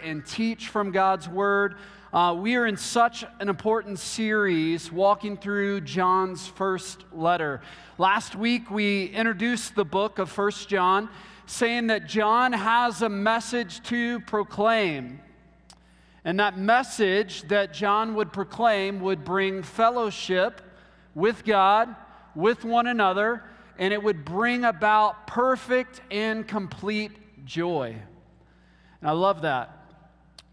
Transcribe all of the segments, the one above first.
and teach from God's Word. Uh, we are in such an important series walking through John's first letter. Last week, we introduced the book of First John, saying that John has a message to proclaim. And that message that John would proclaim would bring fellowship with God, with one another, and it would bring about perfect and complete joy. And I love that.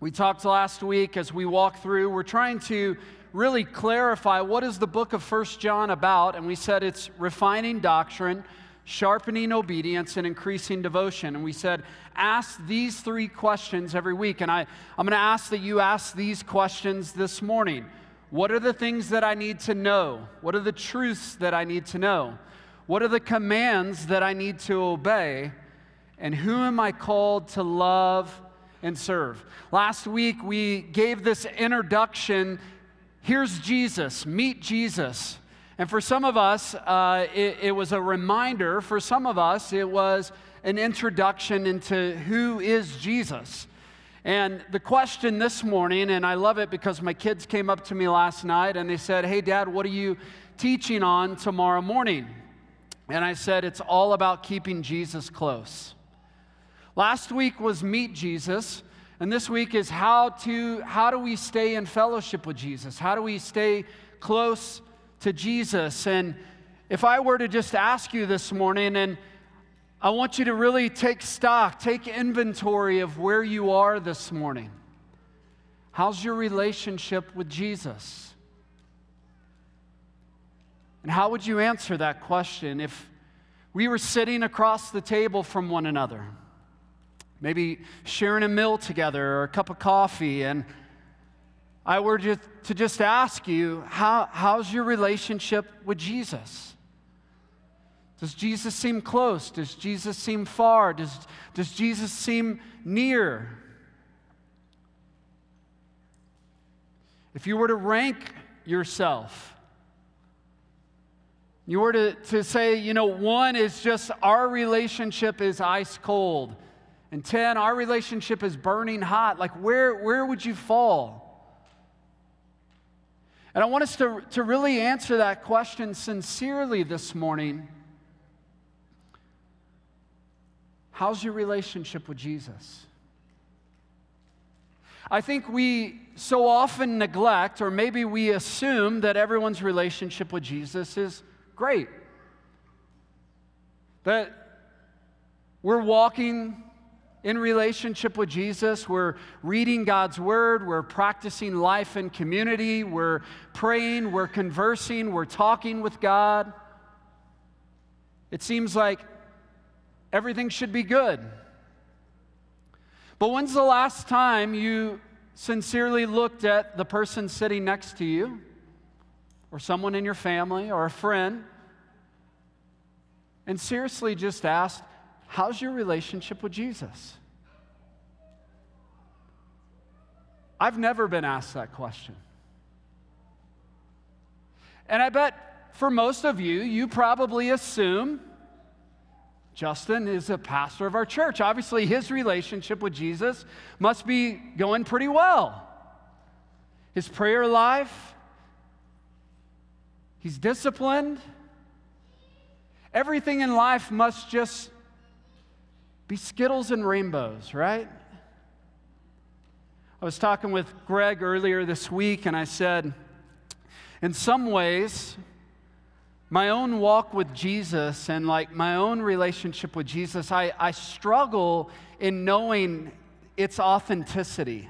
We talked last week as we walk through, we're trying to really clarify what is the book of First John about, and we said it's refining doctrine, sharpening obedience, and increasing devotion. And we said, ask these three questions every week. And I, I'm going to ask that you ask these questions this morning. What are the things that I need to know? What are the truths that I need to know? What are the commands that I need to obey? And who am I called to love and serve. Last week, we gave this introduction. Here's Jesus, meet Jesus. And for some of us, uh, it, it was a reminder. For some of us, it was an introduction into who is Jesus. And the question this morning, and I love it because my kids came up to me last night and they said, Hey, Dad, what are you teaching on tomorrow morning? And I said, It's all about keeping Jesus close. Last week was Meet Jesus, and this week is how to how do we stay in fellowship with Jesus? How do we stay close to Jesus? And if I were to just ask you this morning and I want you to really take stock, take inventory of where you are this morning. How's your relationship with Jesus? And how would you answer that question if we were sitting across the table from one another? Maybe sharing a meal together or a cup of coffee, and I were just, to just ask you, how, how's your relationship with Jesus? Does Jesus seem close? Does Jesus seem far? Does, does Jesus seem near? If you were to rank yourself, you were to, to say, you know, one is just our relationship is ice cold. And 10, our relationship is burning hot. Like, where, where would you fall? And I want us to, to really answer that question sincerely this morning. How's your relationship with Jesus? I think we so often neglect, or maybe we assume, that everyone's relationship with Jesus is great. That we're walking in relationship with Jesus. We're reading God's word. We're practicing life in community. We're praying. We're conversing. We're talking with God. It seems like everything should be good. But when's the last time you sincerely looked at the person sitting next to you, or someone in your family, or a friend, and seriously just asked, How's your relationship with Jesus? I've never been asked that question. And I bet for most of you, you probably assume Justin is a pastor of our church. Obviously, his relationship with Jesus must be going pretty well. His prayer life, he's disciplined. Everything in life must just be skittles and rainbows, right? I was talking with Greg earlier this week, and I said, in some ways, my own walk with Jesus and like my own relationship with Jesus, I, I struggle in knowing its authenticity.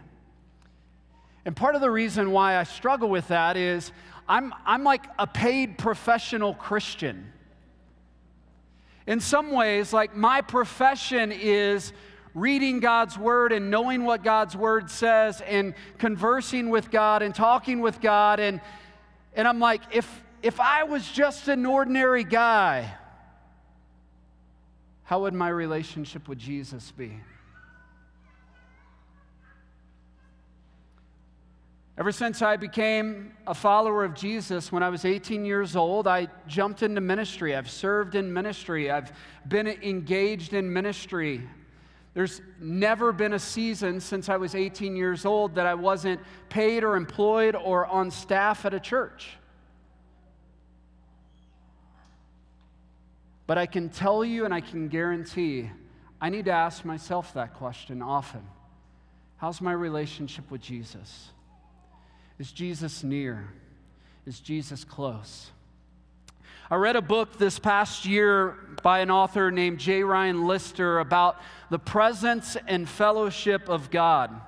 And part of the reason why I struggle with that is I'm, I'm like a paid professional Christian in some ways, like my profession is reading God's word and knowing what God's word says and conversing with God and talking with God. And, and I'm like, if, if I was just an ordinary guy, how would my relationship with Jesus be? Ever since I became a follower of Jesus when I was 18 years old, I jumped into ministry. I've served in ministry. I've been engaged in ministry. There's never been a season since I was 18 years old that I wasn't paid or employed or on staff at a church. But I can tell you and I can guarantee I need to ask myself that question often. How's my relationship with Jesus? Is Jesus near? Is Jesus close? I read a book this past year by an author named J. Ryan Lister about the presence and fellowship of God.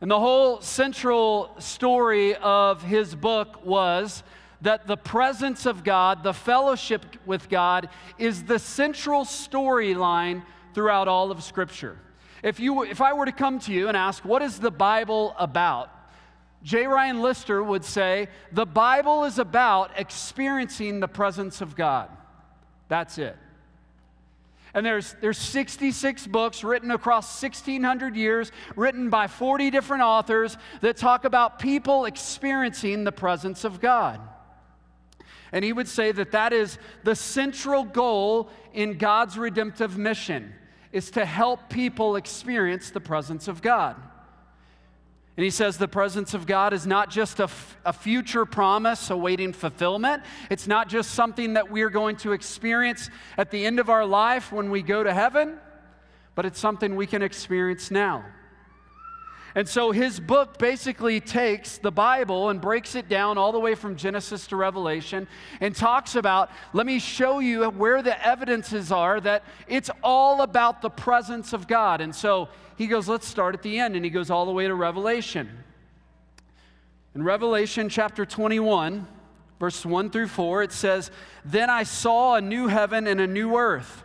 And the whole central story of his book was that the presence of God, the fellowship with God, is the central storyline throughout all of Scripture. If, you, if I were to come to you and ask, what is the Bible about? J. Ryan Lister would say, the Bible is about experiencing the presence of God. That's it. And there's, there's 66 books written across 1,600 years, written by 40 different authors that talk about people experiencing the presence of God. And he would say that that is the central goal in God's redemptive mission is to help people experience the presence of God. And he says the presence of God is not just a, f- a future promise awaiting fulfillment. It's not just something that we're going to experience at the end of our life when we go to heaven, but it's something we can experience now. And so his book basically takes the Bible and breaks it down all the way from Genesis to Revelation and talks about, let me show you where the evidences are that it's all about the presence of God. And so he goes, let's start at the end, and he goes all the way to Revelation. In Revelation chapter 21, verse 1 through 4, it says, Then I saw a new heaven and a new earth.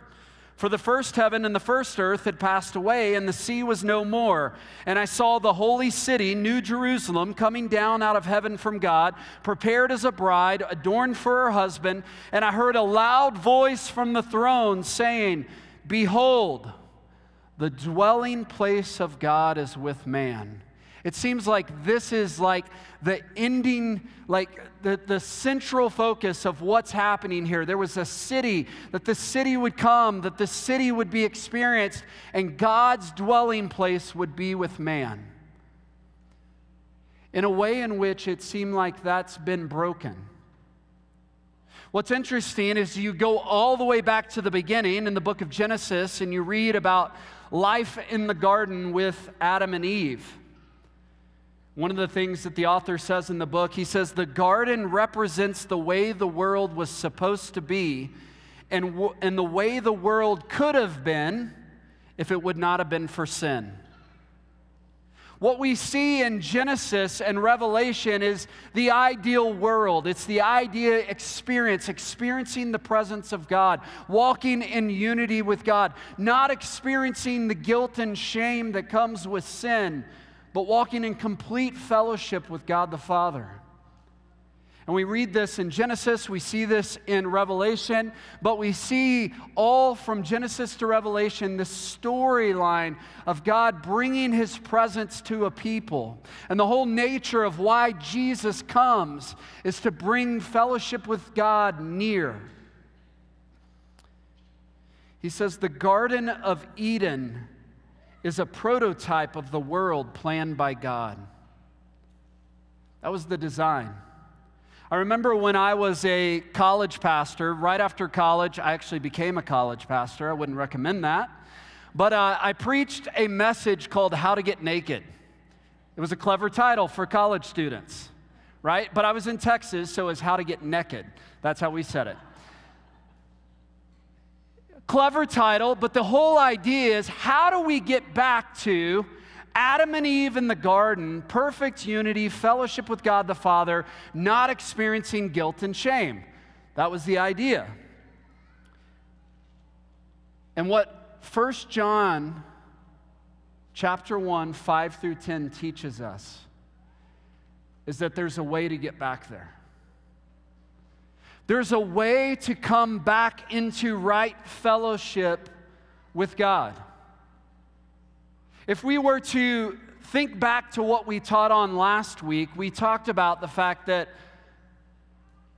For the first heaven and the first earth had passed away, and the sea was no more. And I saw the holy city, New Jerusalem, coming down out of heaven from God, prepared as a bride, adorned for her husband. And I heard a loud voice from the throne saying, Behold, the dwelling place of God is with man it seems like this is like the ending, like the, the central focus of what's happening here. There was a city, that the city would come, that the city would be experienced, and God's dwelling place would be with man. In a way in which it seemed like that's been broken. What's interesting is you go all the way back to the beginning in the book of Genesis and you read about life in the garden with Adam and Eve. One of the things that the author says in the book, he says, the garden represents the way the world was supposed to be and, w- and the way the world could have been if it would not have been for sin. What we see in Genesis and Revelation is the ideal world. It's the idea experience, experiencing the presence of God, walking in unity with God, not experiencing the guilt and shame that comes with sin, but walking in complete fellowship with God the Father. And we read this in Genesis, we see this in Revelation, but we see all from Genesis to Revelation the storyline of God bringing his presence to a people. And the whole nature of why Jesus comes is to bring fellowship with God near. He says, The Garden of Eden is a prototype of the world planned by God. That was the design. I remember when I was a college pastor, right after college, I actually became a college pastor. I wouldn't recommend that. But uh, I preached a message called How to Get Naked. It was a clever title for college students, right? But I was in Texas, so it was How to Get Naked. That's how we said it. Clever title, but the whole idea is how do we get back to Adam and Eve in the garden, perfect unity, fellowship with God the Father, not experiencing guilt and shame? That was the idea. And what 1 John chapter 1, 5 through 10 teaches us is that there's a way to get back there. There's a way to come back into right fellowship with God. If we were to think back to what we taught on last week, we talked about the fact that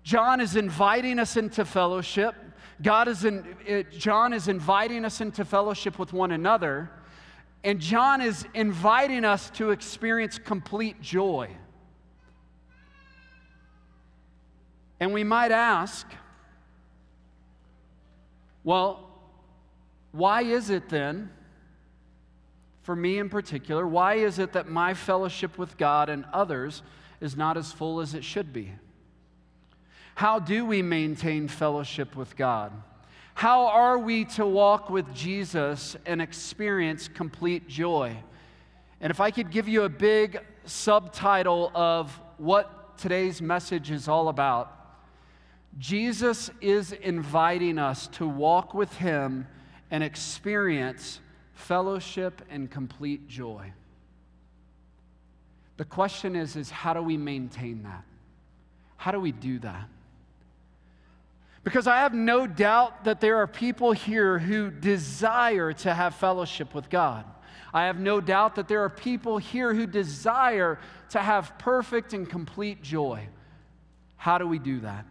John is inviting us into fellowship. God is in, it, John is inviting us into fellowship with one another. And John is inviting us to experience complete joy. And we might ask, well, why is it then, for me in particular, why is it that my fellowship with God and others is not as full as it should be? How do we maintain fellowship with God? How are we to walk with Jesus and experience complete joy? And if I could give you a big subtitle of what today's message is all about, Jesus is inviting us to walk with Him and experience fellowship and complete joy. The question is, is how do we maintain that? How do we do that? Because I have no doubt that there are people here who desire to have fellowship with God. I have no doubt that there are people here who desire to have perfect and complete joy. How do we do that?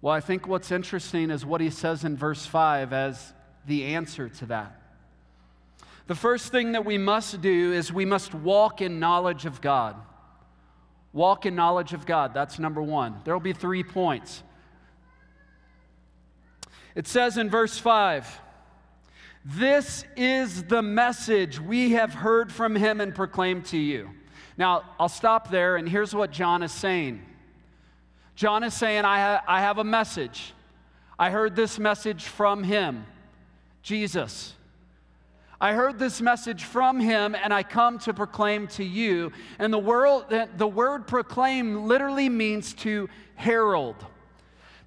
Well, I think what's interesting is what he says in verse 5 as the answer to that. The first thing that we must do is we must walk in knowledge of God. Walk in knowledge of God. That's number one. There will be three points. It says in verse 5 This is the message we have heard from him and proclaimed to you. Now, I'll stop there, and here's what John is saying. John is saying, I, ha- I have a message. I heard this message from him, Jesus. I heard this message from him and I come to proclaim to you. And the, world, the word proclaim literally means to herald.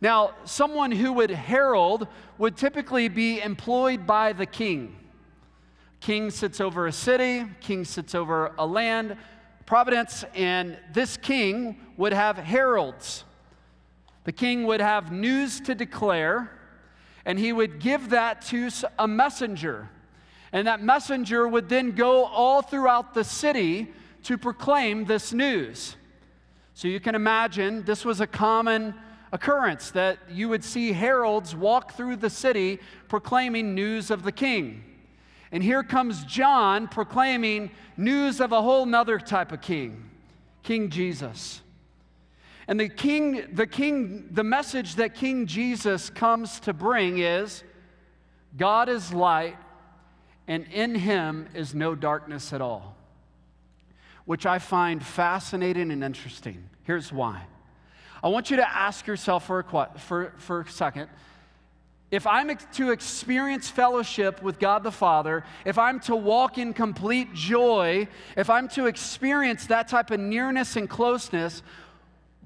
Now, someone who would herald would typically be employed by the king. King sits over a city, king sits over a land, providence, and this king would have heralds. The king would have news to declare, and he would give that to a messenger. And that messenger would then go all throughout the city to proclaim this news. So you can imagine this was a common occurrence that you would see heralds walk through the city proclaiming news of the king. And here comes John proclaiming news of a whole nother type of king, King Jesus. And the king, the king, the message that King Jesus comes to bring is God is light, and in him is no darkness at all. Which I find fascinating and interesting. Here's why. I want you to ask yourself for a, for, for a second if I'm to experience fellowship with God the Father, if I'm to walk in complete joy, if I'm to experience that type of nearness and closeness,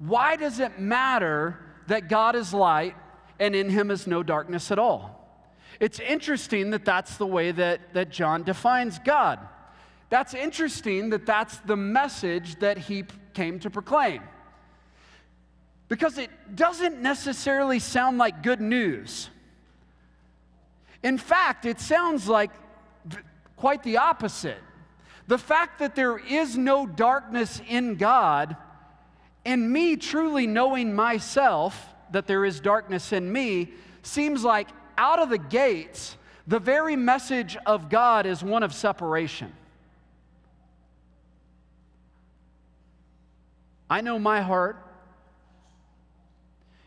why does it matter that God is light and in him is no darkness at all? It's interesting that that's the way that, that John defines God. That's interesting that that's the message that he came to proclaim. Because it doesn't necessarily sound like good news. In fact, it sounds like quite the opposite. The fact that there is no darkness in God and me truly knowing myself that there is darkness in me seems like out of the gates, the very message of God is one of separation. I know my heart.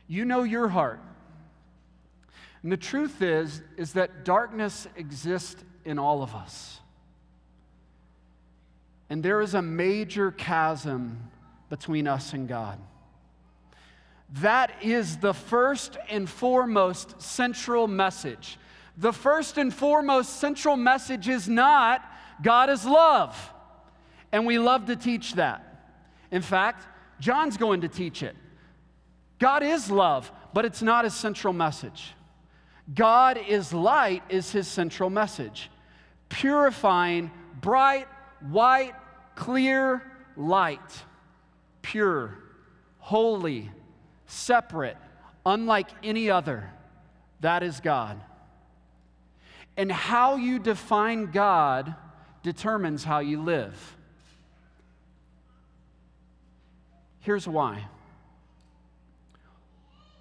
You know your heart. And the truth is is that darkness exists in all of us. And there is a major chasm between us and God. That is the first and foremost central message. The first and foremost central message is not God is love. And we love to teach that. In fact, John's going to teach it. God is love, but it's not his central message. God is light is his central message. Purifying, bright, white, clear light pure, holy, separate, unlike any other. That is God. And how you define God determines how you live. Here's why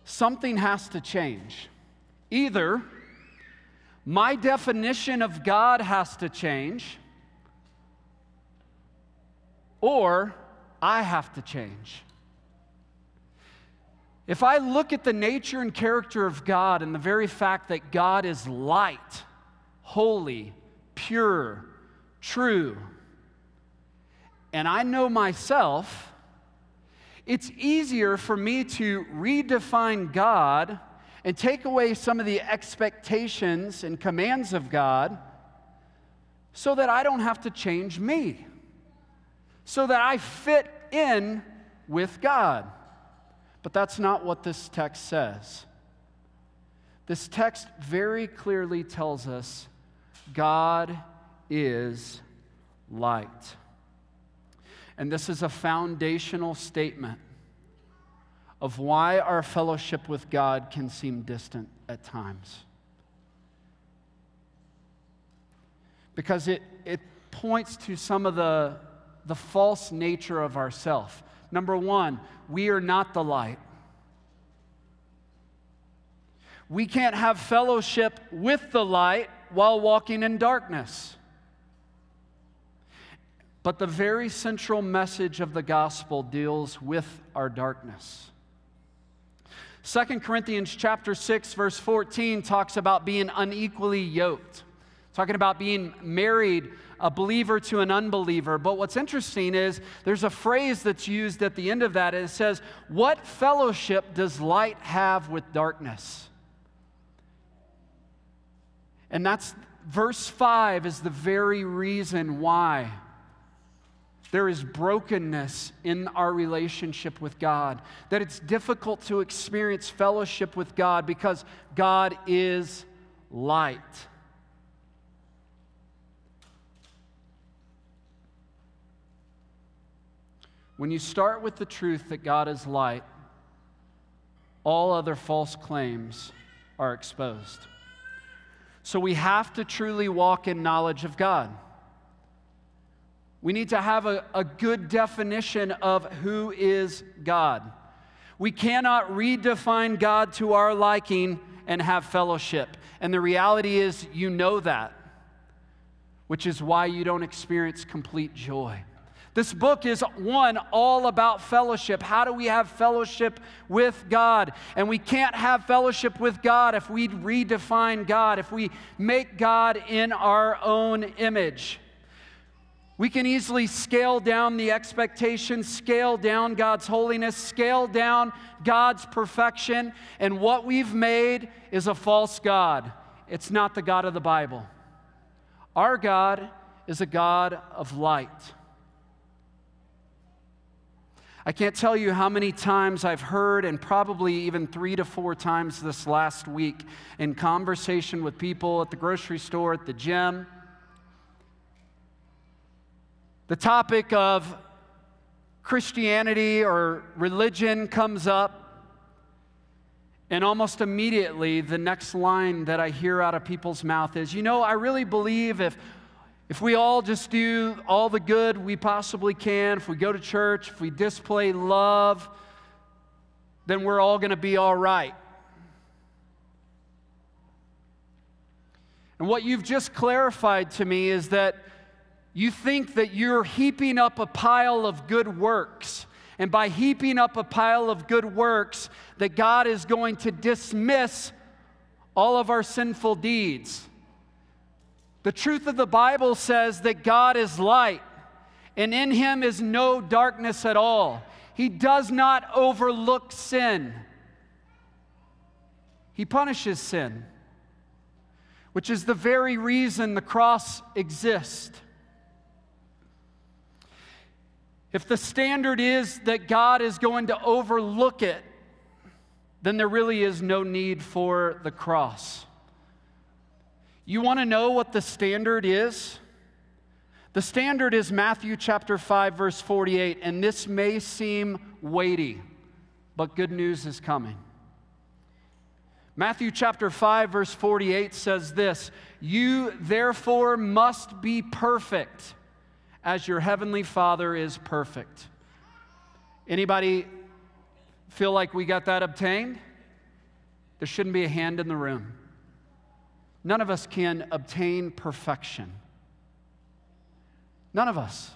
something has to change. Either My definition of God has to change, or I have to change. If I look at the nature and character of God and the very fact that God is light, holy, pure, true, and I know myself, it's easier for me to redefine God and take away some of the expectations and commands of God so that I don't have to change me, so that I fit in with God. But that's not what this text says. This text very clearly tells us God is light. And this is a foundational statement of why our fellowship with God can seem distant at times. Because it, it points to some of the, the false nature of ourself. Number one, we are not the light. We can't have fellowship with the light while walking in darkness. But the very central message of the gospel deals with our darkness. 2 Corinthians chapter 6 verse 14 talks about being unequally yoked. Talking about being married a believer to an unbeliever. But what's interesting is there's a phrase that's used at the end of that. It says, What fellowship does light have with darkness? And that's verse 5 is the very reason why there is brokenness in our relationship with God, that it's difficult to experience fellowship with God because God is light. When you start with the truth that God is light, all other false claims are exposed. So we have to truly walk in knowledge of God. We need to have a, a good definition of who is God. We cannot redefine God to our liking and have fellowship. And the reality is, you know that, which is why you don't experience complete joy. This book is one all about fellowship. How do we have fellowship with God? And we can't have fellowship with God if we redefine God, if we make God in our own image. We can easily scale down the expectations, scale down God's holiness, scale down God's perfection, and what we've made is a false God. It's not the God of the Bible. Our God is a God of light. I can't tell you how many times I've heard, and probably even three to four times this last week, in conversation with people at the grocery store, at the gym. The topic of Christianity or religion comes up, and almost immediately, the next line that I hear out of people's mouth is, You know, I really believe if if we all just do all the good we possibly can, if we go to church, if we display love, then we're all going to be all right. And what you've just clarified to me is that you think that you're heaping up a pile of good works. And by heaping up a pile of good works, that God is going to dismiss all of our sinful deeds. The truth of the Bible says that God is light, and in him is no darkness at all. He does not overlook sin, he punishes sin, which is the very reason the cross exists. If the standard is that God is going to overlook it, then there really is no need for the cross. You want to know what the standard is? The standard is Matthew chapter 5 verse 48 and this may seem weighty, but good news is coming. Matthew chapter 5 verse 48 says this, "You therefore must be perfect as your heavenly Father is perfect." Anybody feel like we got that obtained? There shouldn't be a hand in the room. None of us can obtain perfection. None of us.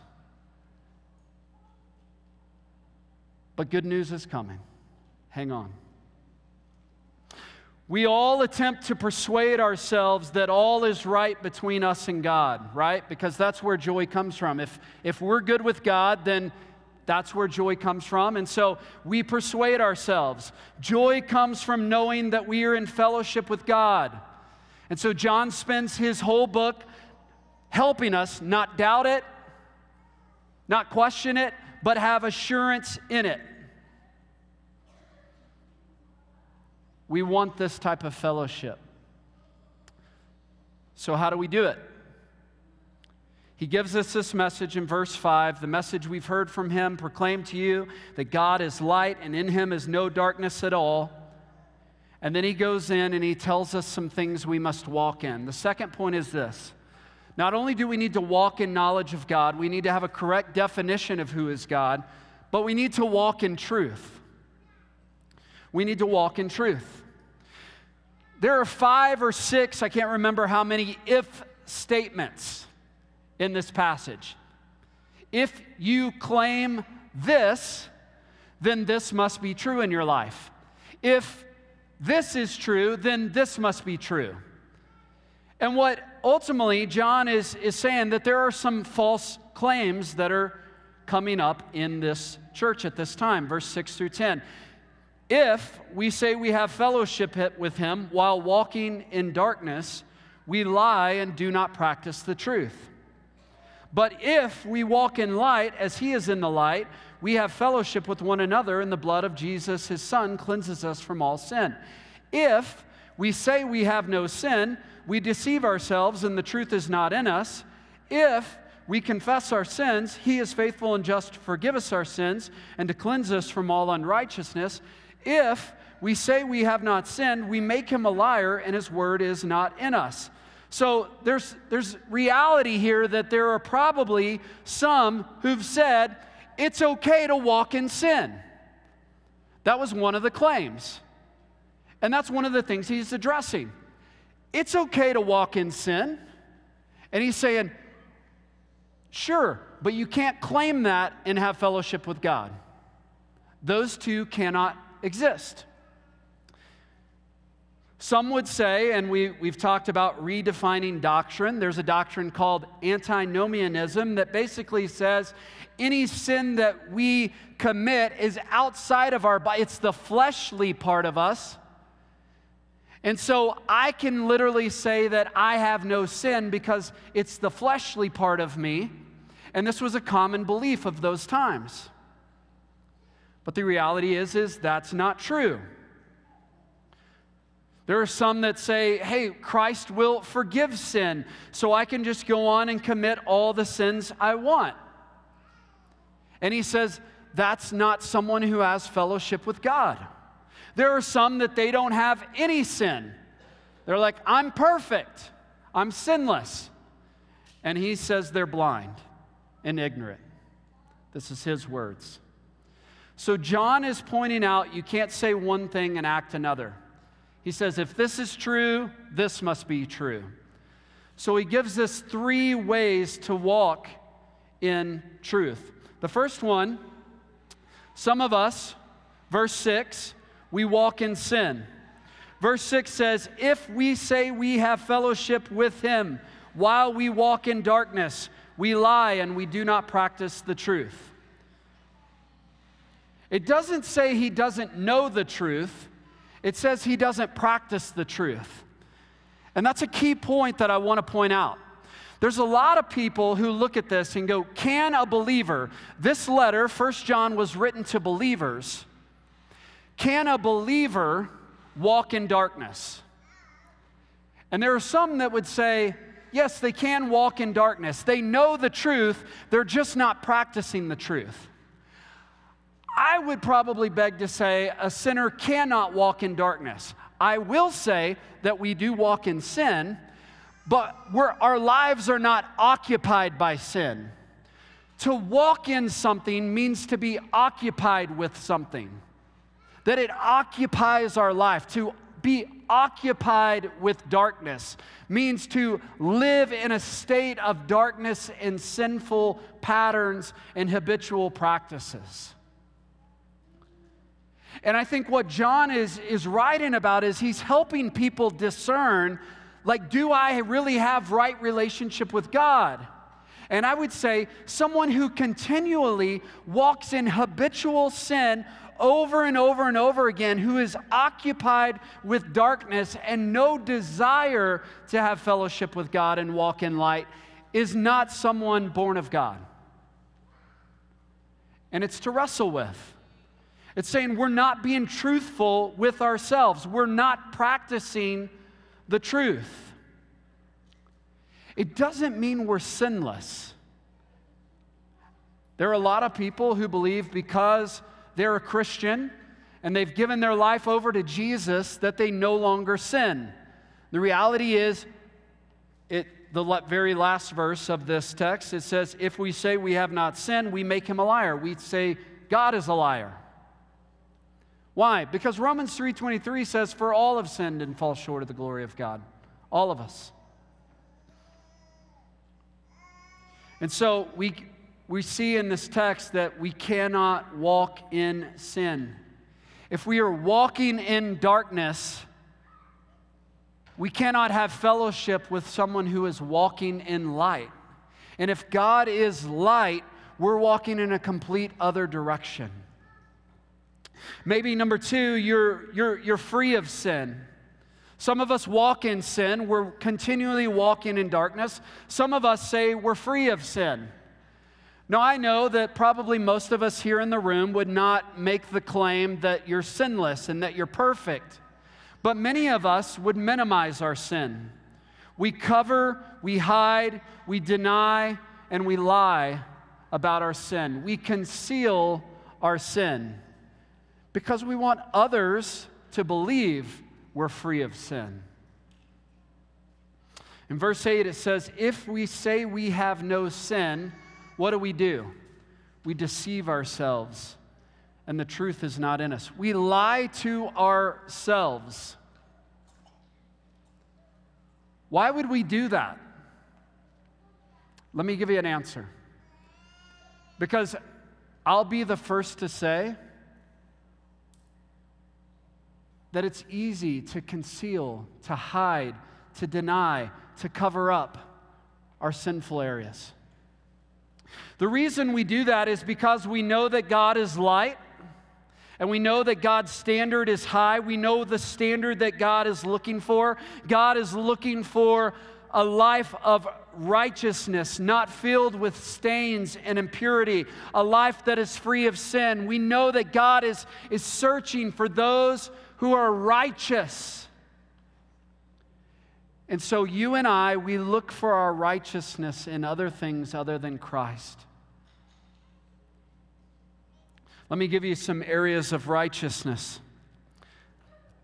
But good news is coming. Hang on. We all attempt to persuade ourselves that all is right between us and God, right? Because that's where joy comes from. If, if we're good with God, then that's where joy comes from. And so we persuade ourselves. Joy comes from knowing that we are in fellowship with God. And so John spends his whole book helping us not doubt it, not question it, but have assurance in it. We want this type of fellowship. So, how do we do it? He gives us this message in verse 5, the message we've heard from him proclaimed to you that God is light and in him is no darkness at all. And then he goes in and he tells us some things we must walk in. The second point is this not only do we need to walk in knowledge of God, we need to have a correct definition of who is God, but we need to walk in truth. We need to walk in truth. There are five or six, I can't remember how many, if statements in this passage. If you claim this, then this must be true in your life. If this is true, then this must be true. And what ultimately John is, is saying that there are some false claims that are coming up in this church at this time, verse 6 through 10. If we say we have fellowship with him while walking in darkness, we lie and do not practice the truth. But if we walk in light as he is in the light, we have fellowship with one another, and the blood of Jesus, his son, cleanses us from all sin. If we say we have no sin, we deceive ourselves, and the truth is not in us. If we confess our sins, he is faithful and just to forgive us our sins and to cleanse us from all unrighteousness. If we say we have not sinned, we make him a liar and his word is not in us. So there's, there's reality here that there are probably some who've said it's okay to walk in sin. That was one of the claims. And that's one of the things he's addressing. It's okay to walk in sin. And he's saying, sure, but you can't claim that and have fellowship with God. Those two cannot exist. Some would say, and we, we've talked about redefining doctrine, there's a doctrine called antinomianism that basically says any sin that we commit is outside of our body, it's the fleshly part of us. And so I can literally say that I have no sin because it's the fleshly part of me. And this was a common belief of those times. But the reality is is that's not true. There are some that say, hey, Christ will forgive sin, so I can just go on and commit all the sins I want. And he says, that's not someone who has fellowship with God. There are some that they don't have any sin. They're like, I'm perfect, I'm sinless. And he says they're blind and ignorant. This is his words. So John is pointing out you can't say one thing and act another. He says, if this is true, this must be true. So he gives us three ways to walk in truth. The first one, some of us, verse 6, we walk in sin. Verse 6 says, If we say we have fellowship with him while we walk in darkness, we lie and we do not practice the truth. It doesn't say he doesn't know the truth, it says he doesn't practice the truth. And that's a key point that I want to point out. There's a lot of people who look at this and go, Can a believer, this letter, First John, was written to believers, can a believer walk in darkness? And there are some that would say, Yes, they can walk in darkness. They know the truth, they're just not practicing the truth. I would probably beg to say a sinner cannot walk in darkness. I will say that we do walk in sin, but our lives are not occupied by sin. To walk in something means to be occupied with something, that it occupies our life. To be occupied with darkness, means to live in a state of darkness and sinful patterns and habitual practices. And I think what John is, is writing about is he's helping people discern like, do I really have right relationship with God? And I would say someone who continually walks in habitual sin over and over and over again, who is occupied with darkness and no desire to have fellowship with God and walk in light, is not someone born of God. And it's to wrestle with. It's saying we're not being truthful with ourselves, we're not practicing the truth. It doesn't mean we're sinless. There are a lot of people who believe because they're a Christian and they've given their life over to Jesus that they no longer sin. The reality is, it, the very last verse of this text, it says, If we say we have not sinned, we make him a liar. We say God is a liar. Why? Because Romans 3:23 says, For all have sinned and fall short of the glory of God. All of us. And so we, we see in this text that we cannot walk in sin. If we are walking in darkness, we cannot have fellowship with someone who is walking in light. And if God is light, we're walking in a complete other direction. Maybe number two, you're, you're, you're free of sin. Some of us walk in sin, we're continually walking in darkness. Some of us say we're free of sin. Now, I know that probably most of us here in the room would not make the claim that you're sinless and that you're perfect, but many of us would minimize our sin. We cover, we hide, we deny, and we lie about our sin. We conceal our sin because we want others to believe we're free of sin. In verse 8, it says, If we say we have no sin, what do we do? We deceive ourselves, and the truth is not in us. We lie to ourselves. Why would we do that? Let me give you an answer. Because I'll be the first to say, that it's easy to conceal, to hide, to deny, to cover up our sinful areas. The reason we do that is because we know that God is light and we know that God's standard is high. We know the standard that God is looking for. God is looking for a life of righteousness, not filled with stains and impurity, a life that is free of sin. We know that God is, is searching for those who are righteous. And so you and I, we look for our righteousness in other things other than Christ. Let me give you some areas of righteousness.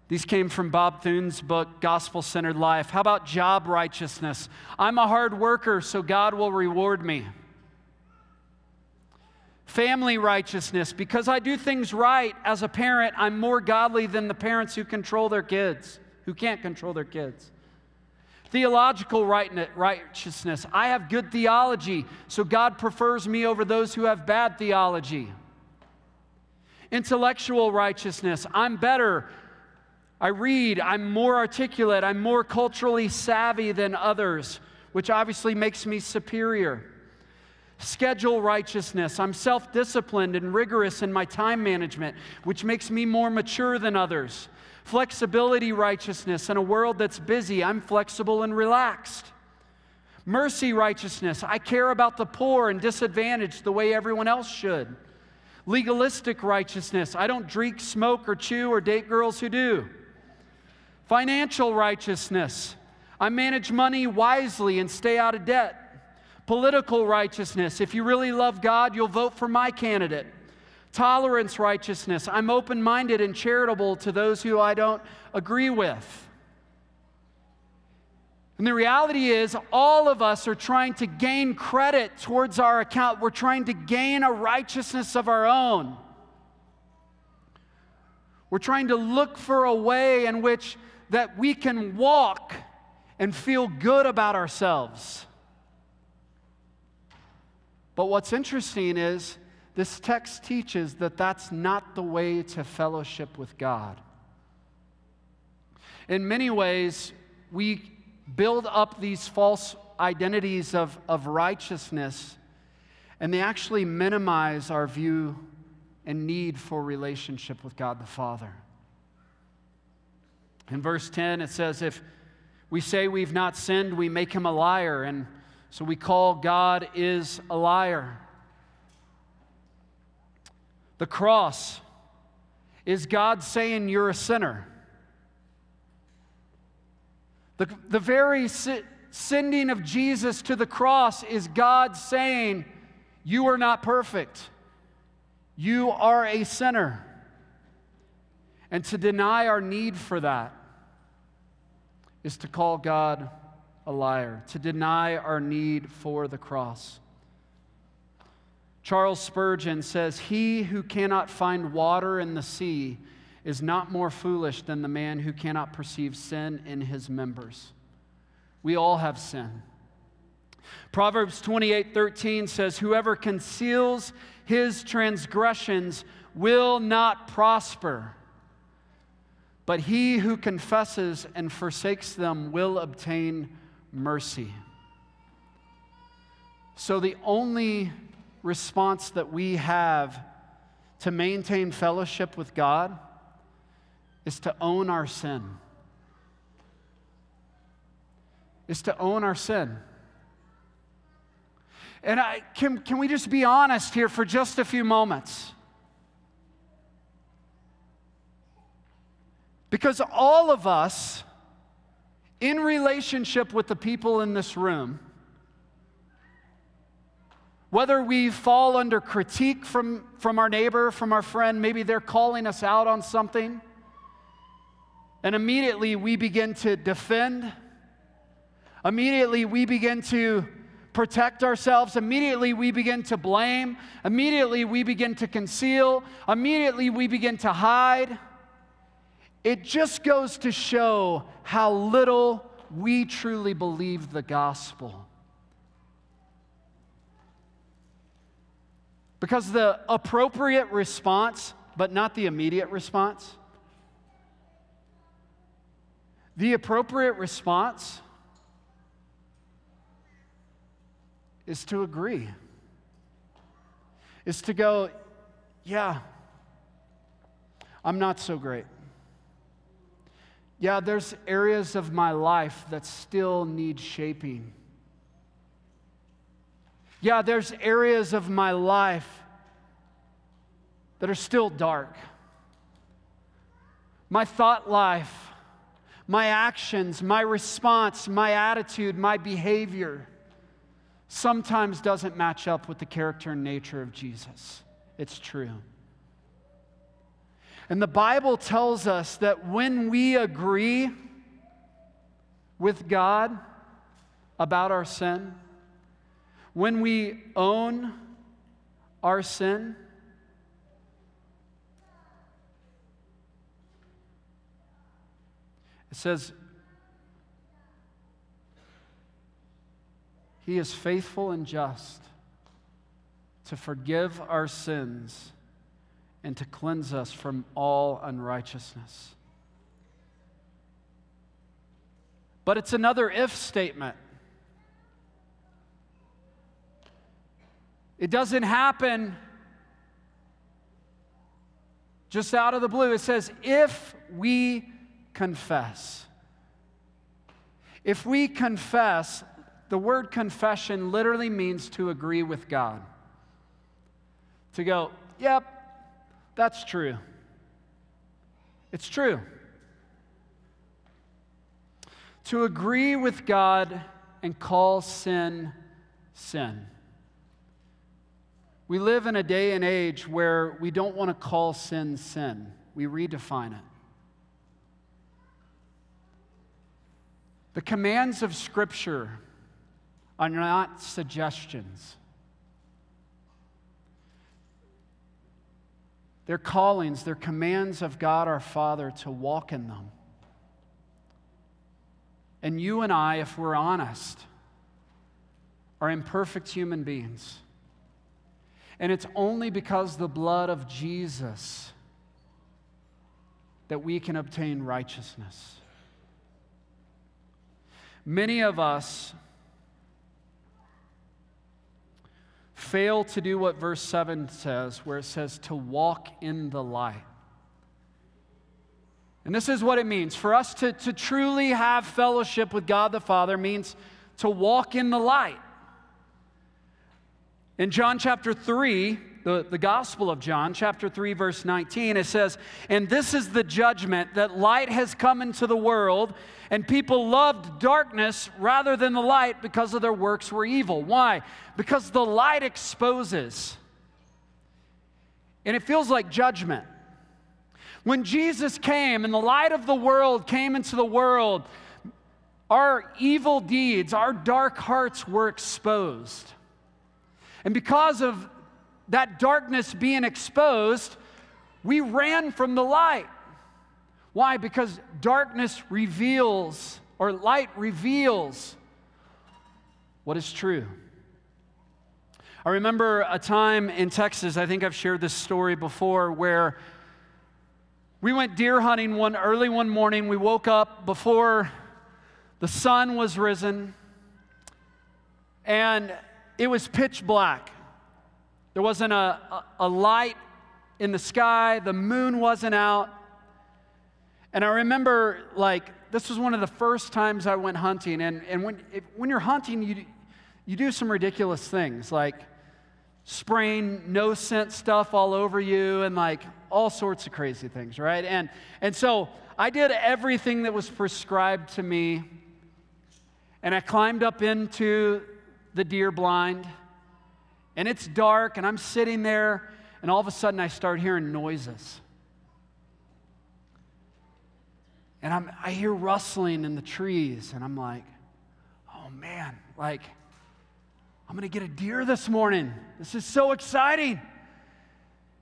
These came from Bob Thune's book, Gospel Centered Life. How about job righteousness? I'm a hard worker, so God will reward me. Family righteousness. Because I do things right as a parent, I'm more godly than the parents who control their kids, who can't control their kids. Theological righteousness. I have good theology, so God prefers me over those who have bad theology. Intellectual righteousness. I'm better. I read. I'm more articulate. I'm more culturally savvy than others, which obviously makes me superior schedule righteousness. I'm self disciplined and rigorous in my time management, which makes me more mature than others. Flexibility righteousness. In a world that's busy, I'm flexible and relaxed. Mercy righteousness. I care about the poor and disadvantaged the way everyone else should. Legalistic righteousness. I don't drink, smoke, or chew or date girls who do. Financial righteousness. I manage money wisely and stay out of debt. Political righteousness. If you really love God, you'll vote for my candidate. Tolerance righteousness. I'm open minded and charitable to those who I don't agree with. And the reality is, all of us are trying to gain credit towards our account. We're trying to gain a righteousness of our own. We're trying to look for a way in which that we can walk and feel good about ourselves. But what's interesting is this text teaches that that's not the way to fellowship with God. In many ways, we build up these false identities of, of righteousness, and they actually minimize our view and need for relationship with God the Father. In verse 10, it says, If we say we've not sinned, we make him a liar, and so we call God is a liar. The cross is God saying you're a sinner. The, the very sending of Jesus to the cross is God saying, You are not perfect. You are a sinner. And to deny our need for that is to call God a liar, to deny our need for the cross. Charles Spurgeon says, He who cannot find water in the sea is not more foolish than the man who cannot perceive sin in his members. We all have sin. Proverbs 28 13 says, Whoever conceals his transgressions will not prosper, but he who confesses and forsakes them will obtain mercy. So, the only response that we have to maintain fellowship with God is to own our sin. Is to own our sin. And I, can, can we just be honest here for just a few moments? Because all of us, in relationship with the people in this room, whether we fall under critique from, from our neighbor, from our friend, maybe they're calling us out on something and immediately we begin to defend. Immediately we begin to protect ourselves. Immediately we begin to blame. Immediately we begin to conceal. Immediately we begin to hide. It just goes to show how little we truly believe the gospel. Because the appropriate response, but not the immediate response, the appropriate response is to agree, is to go, yeah, I'm not so great. Yeah, there's areas of my life that still need shaping. Yeah, there's areas of my life that are still dark. My thought life my actions, my response, my attitude, my behavior sometimes doesn't match up with the character and nature of Jesus. It's true. And the Bible tells us that when we agree with God about our sin, when we own our sin, It says, He is faithful and just to forgive our sins and to cleanse us from all unrighteousness. But it's another if statement. It doesn't happen just out of the blue. It says, if we confess. If we confess, the word confession literally means to agree with God. To go, yep, that's true. It's true. To agree with God and call sin sin. We live in a day and age where we don't want to call sin sin, we redefine it. The commands of Scripture are not suggestions. They're callings, they're commands of God our Father to walk in them. And you and I, if we're honest, are imperfect human beings. And it's only because the blood of Jesus that we can obtain righteousness. Many of us fail to do what verse 7 says, where it says to walk in the light. And this is what it means. For us to, to truly have fellowship with God the Father means to walk in the light. In John chapter 3, the, the Gospel of John, chapter 3, verse 19, it says, And this is the judgment that light has come into the world, and people loved darkness rather than the light because of their works were evil. Why? Because the light exposes. And it feels like judgment. When Jesus came and the light of the world came into the world, our evil deeds, our dark hearts were exposed. And because of that darkness being exposed, we ran from the light. Why? Because darkness reveals, or light reveals, what is true. I remember a time in Texas, I think I've shared this story before, where we went deer hunting one early one morning. We woke up before the sun was risen, and it was pitch black. There wasn't a, a, a light in the sky, the moon wasn't out. And I remember, like, this was one of the first times I went hunting. And, and when, if, when you're hunting, you, you do some ridiculous things, like spraying no scent stuff all over you and like all sorts of crazy things, right? And, and so I did everything that was prescribed to me. And I climbed up into the deer blind and it's dark, and I'm sitting there, and all of a sudden I start hearing noises. And I'm, I hear rustling in the trees, and I'm like, oh man, like, I'm gonna get a deer this morning. This is so exciting.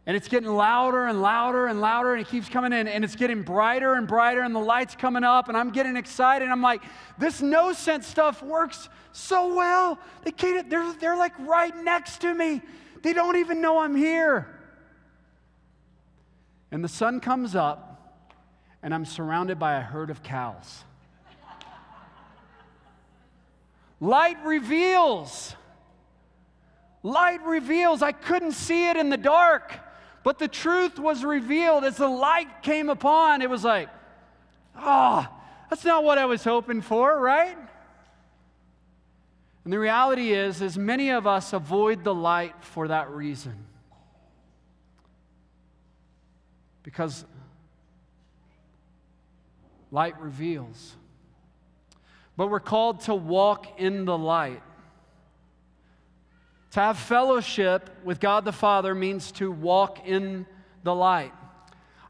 And it's getting louder and louder and louder, and it keeps coming in, and it's getting brighter and brighter, and the light's coming up, and I'm getting excited. I'm like, this no sense stuff works so well. They can't, they're, they're like right next to me. They don't even know I'm here. And the sun comes up, and I'm surrounded by a herd of cows. Light reveals. Light reveals. I couldn't see it in the dark. But the truth was revealed as the light came upon. It was like, oh, that's not what I was hoping for, right? And the reality is, is many of us avoid the light for that reason. Because light reveals. But we're called to walk in the light. To have fellowship with God the Father means to walk in the light.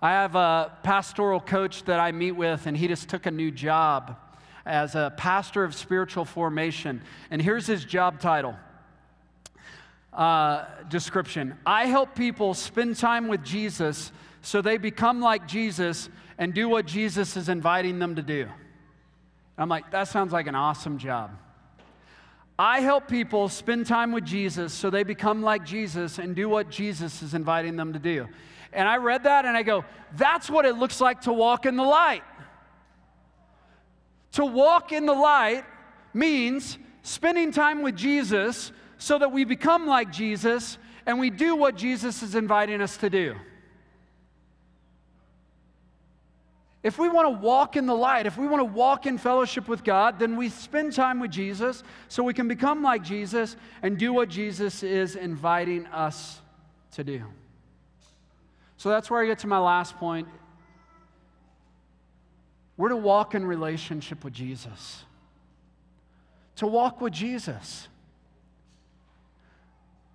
I have a pastoral coach that I meet with, and he just took a new job as a pastor of spiritual formation. And here's his job title uh, description I help people spend time with Jesus so they become like Jesus and do what Jesus is inviting them to do. I'm like, that sounds like an awesome job. I help people spend time with Jesus so they become like Jesus and do what Jesus is inviting them to do. And I read that and I go, that's what it looks like to walk in the light. To walk in the light means spending time with Jesus so that we become like Jesus and we do what Jesus is inviting us to do. If we want to walk in the light, if we want to walk in fellowship with God, then we spend time with Jesus so we can become like Jesus and do what Jesus is inviting us to do. So that's where I get to my last point. We're to walk in relationship with Jesus. To walk with Jesus.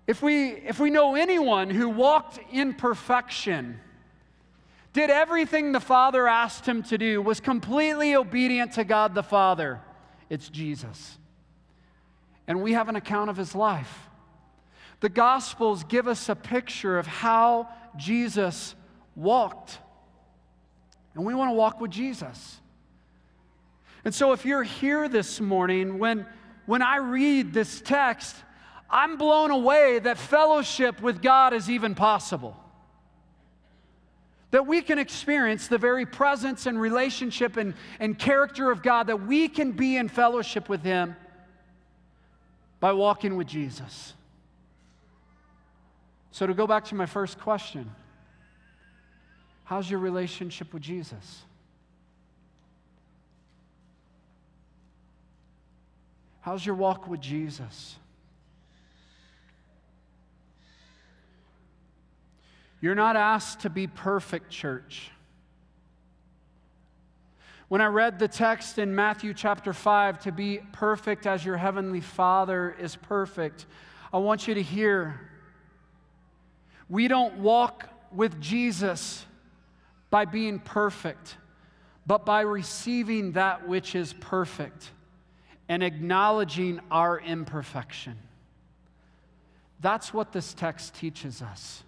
If we, if we know anyone who walked in perfection, did everything the Father asked him to do, was completely obedient to God the Father. It's Jesus. And we have an account of his life. The Gospels give us a picture of how Jesus walked. And we want to walk with Jesus. And so, if you're here this morning, when, when I read this text, I'm blown away that fellowship with God is even possible. That we can experience the very presence and relationship and, and character of God, that we can be in fellowship with Him by walking with Jesus. So, to go back to my first question, how's your relationship with Jesus? How's your walk with Jesus? You're not asked to be perfect, church. When I read the text in Matthew chapter 5, to be perfect as your heavenly Father is perfect, I want you to hear we don't walk with Jesus by being perfect, but by receiving that which is perfect and acknowledging our imperfection. That's what this text teaches us.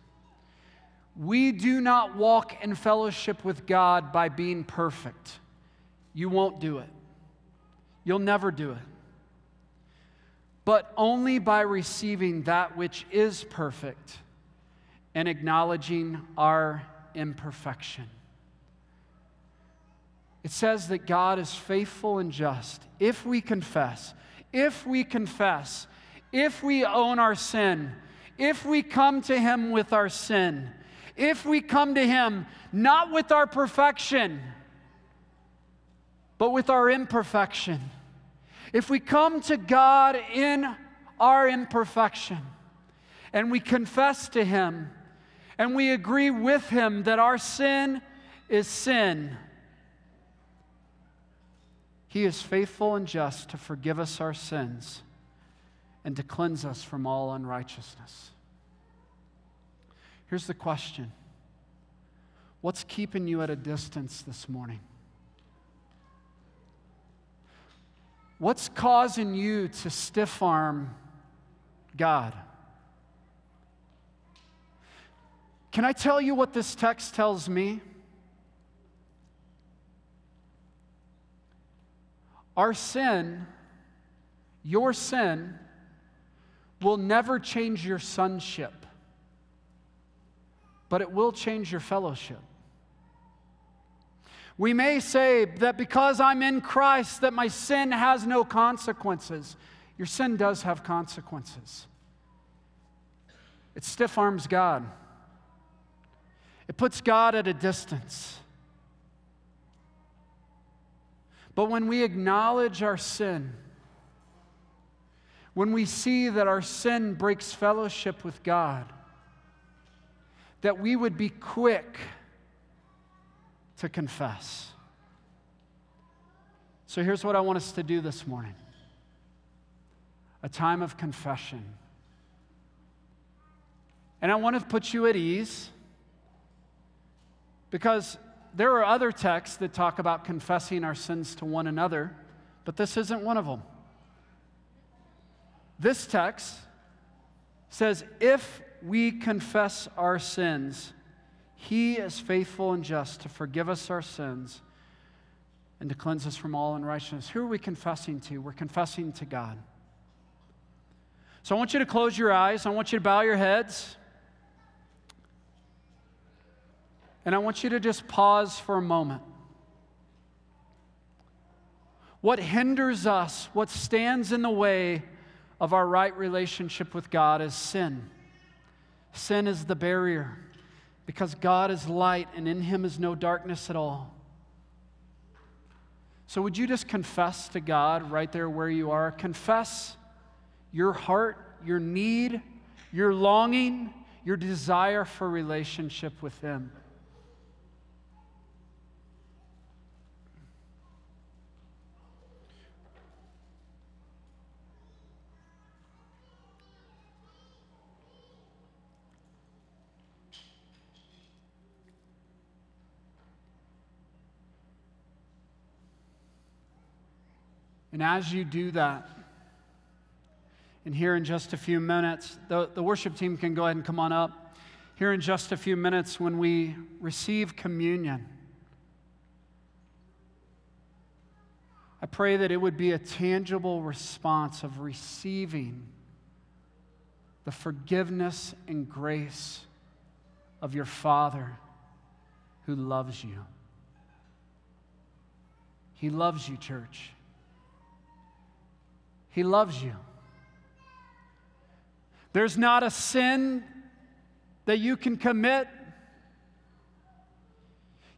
We do not walk in fellowship with God by being perfect. You won't do it. You'll never do it. But only by receiving that which is perfect and acknowledging our imperfection. It says that God is faithful and just if we confess, if we confess, if we own our sin, if we come to Him with our sin if we come to Him not with our perfection, but with our imperfection. If we come to God in our imperfection and we confess to Him and we agree with Him that our sin is sin, He is faithful and just to forgive us our sins and to cleanse us from all unrighteousness. Here's the question What's keeping you at a distance this morning? What's causing you to stiff arm God? Can I tell you what this text tells me? Our sin, your sin, will never change your sonship but it will change your fellowship. We may say that because I'm in Christ that my sin has no consequences. Your sin does have consequences. It stiff arms God. It puts God at a distance. But when we acknowledge our sin, when we see that our sin breaks fellowship with God, that we would be quick to confess. So here's what I want us to do this morning a time of confession. And I want to put you at ease because there are other texts that talk about confessing our sins to one another, but this isn't one of them. This text says, if we confess our sins, He is faithful and just to forgive us our sins and to cleanse us from all unrighteousness. Who are we confessing to? We're confessing to God. So I want you to close your eyes. I want you to bow your heads. And I want you to just pause for a moment. What hinders us, what stands in the way of our right relationship with God is sin. Sin is the barrier because God is light and in him is no darkness at all. So, would you just confess to God right there where you are? Confess your heart, your need, your longing, your desire for relationship with Him. And as you do that, And here in just a few minutes, the, the worship team can go ahead and come on up. Here in just a few minutes, when we receive communion, I pray that it would be a tangible response of receiving the forgiveness and grace of your Father who loves you. He loves you, church. He loves you. There's not a sin that you can commit.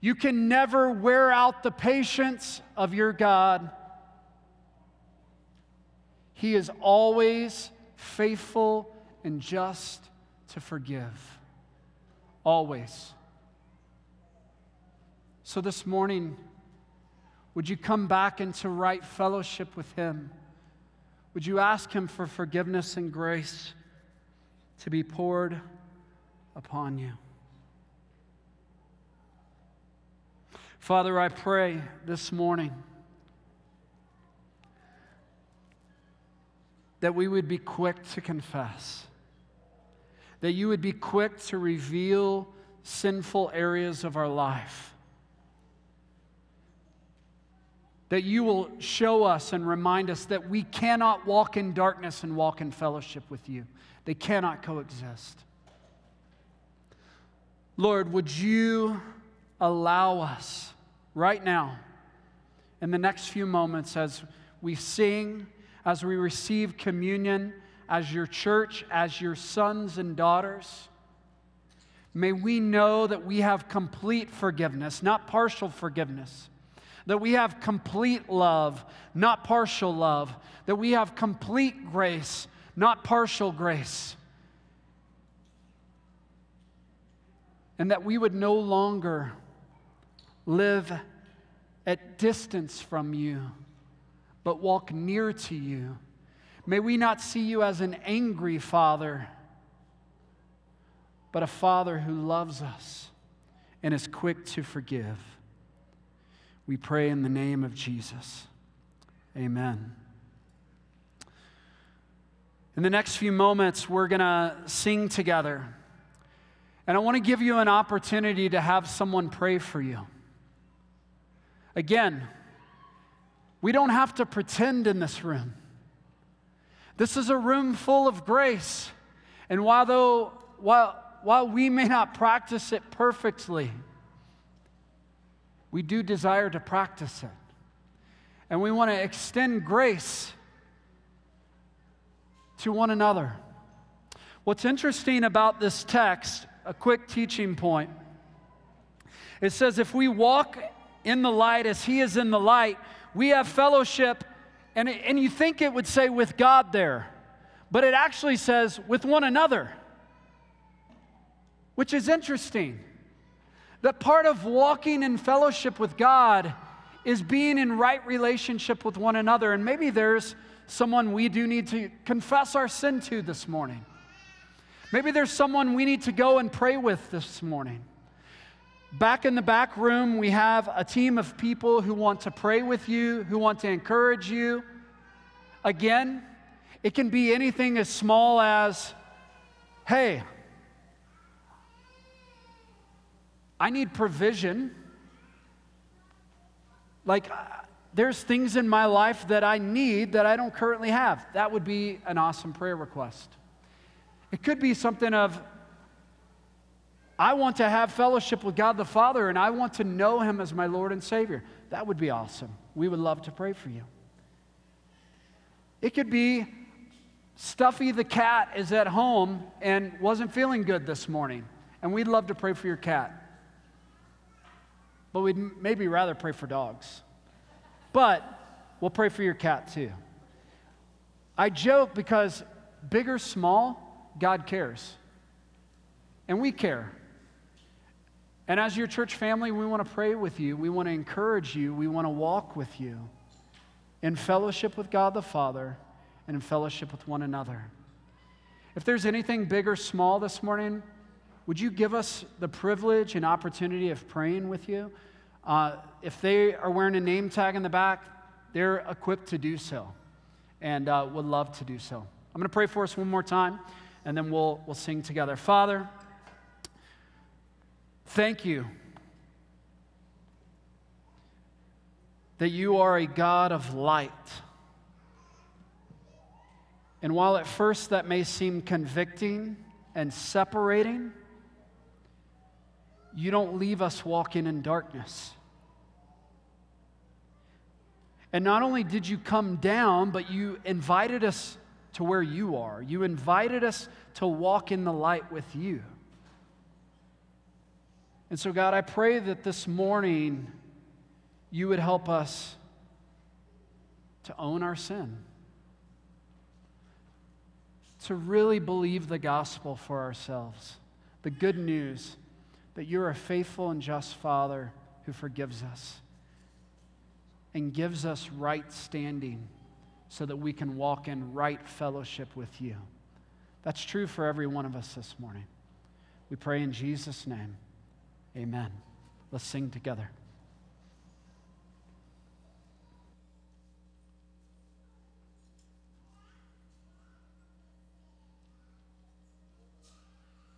You can never wear out the patience of your God. He is always faithful and just to forgive. Always. So this morning, would you come back into right fellowship with Him? Would you ask Him for forgiveness and grace to be poured upon you? Father, I pray this morning that we would be quick to confess, that you would be quick to reveal sinful areas of our life, that you will show us and remind us that we cannot walk in darkness and walk in fellowship with you, they cannot coexist. Lord, would you allow us right now, in the next few moments, as we sing as we receive communion as your church, as your sons and daughters. May we know that we have complete forgiveness, not partial forgiveness. That we have complete love, not partial love. That we have complete grace, not partial grace. And that we would no longer live at distance from you but walk near to you. May we not see you as an angry father, but a father who loves us and is quick to forgive. We pray in the name of Jesus. Amen. In the next few moments, we're going to sing together. And I want to give you an opportunity to have someone pray for you. Again, we don't have to pretend in this room. This is a room full of grace. And while, though, while, while we may not practice it perfectly, we do desire to practice it. And we want to extend grace to one another. What's interesting about this text, a quick teaching point, it says, if we walk in the light as he is in the light, we have fellowship, and, and you think it would say with God there, but it actually says with one another, which is interesting. That part of walking in fellowship with God is being in right relationship with one another. And maybe there's someone we do need to confess our sin to this morning. Maybe there's someone we need to go and pray with this morning. Back in the back room, we have a team of people who want to pray with you, who want to encourage you. Again, it can be anything as small as, hey, I need provision. Like, uh, there's things in my life that I need that I don't currently have. That would be an awesome prayer request. It could be something of, I want to have fellowship with God the Father and I want to know Him as my Lord and Savior. That would be awesome. We would love to pray for you. It could be Stuffy the cat is at home and wasn't feeling good this morning, and we'd love to pray for your cat. But we'd maybe rather pray for dogs. But we'll pray for your cat too. I joke because big or small, God cares. And we care. And as your church family, we want to pray with you. We want to encourage you. We want to walk with you in fellowship with God the Father and in fellowship with one another. If there's anything big or small this morning, would you give us the privilege and opportunity of praying with you? Uh, if they are wearing a name tag in the back, they're equipped to do so and uh, would love to do so. I'm going to pray for us one more time, and then we'll, we'll sing together. Father, thank you that you are a God of light. And while at first that may seem convicting and separating, you don't leave us walking in darkness. And not only did you come down, but you invited us to where you are. You invited us to walk in the light with you. And so, God, I pray that this morning you would help us to own our sin, to really believe the gospel for ourselves, the good news that you're a faithful and just Father who forgives us and gives us right standing so that we can walk in right fellowship with you. That's true for every one of us this morning. We pray in Jesus' name. Amen. Let's sing together.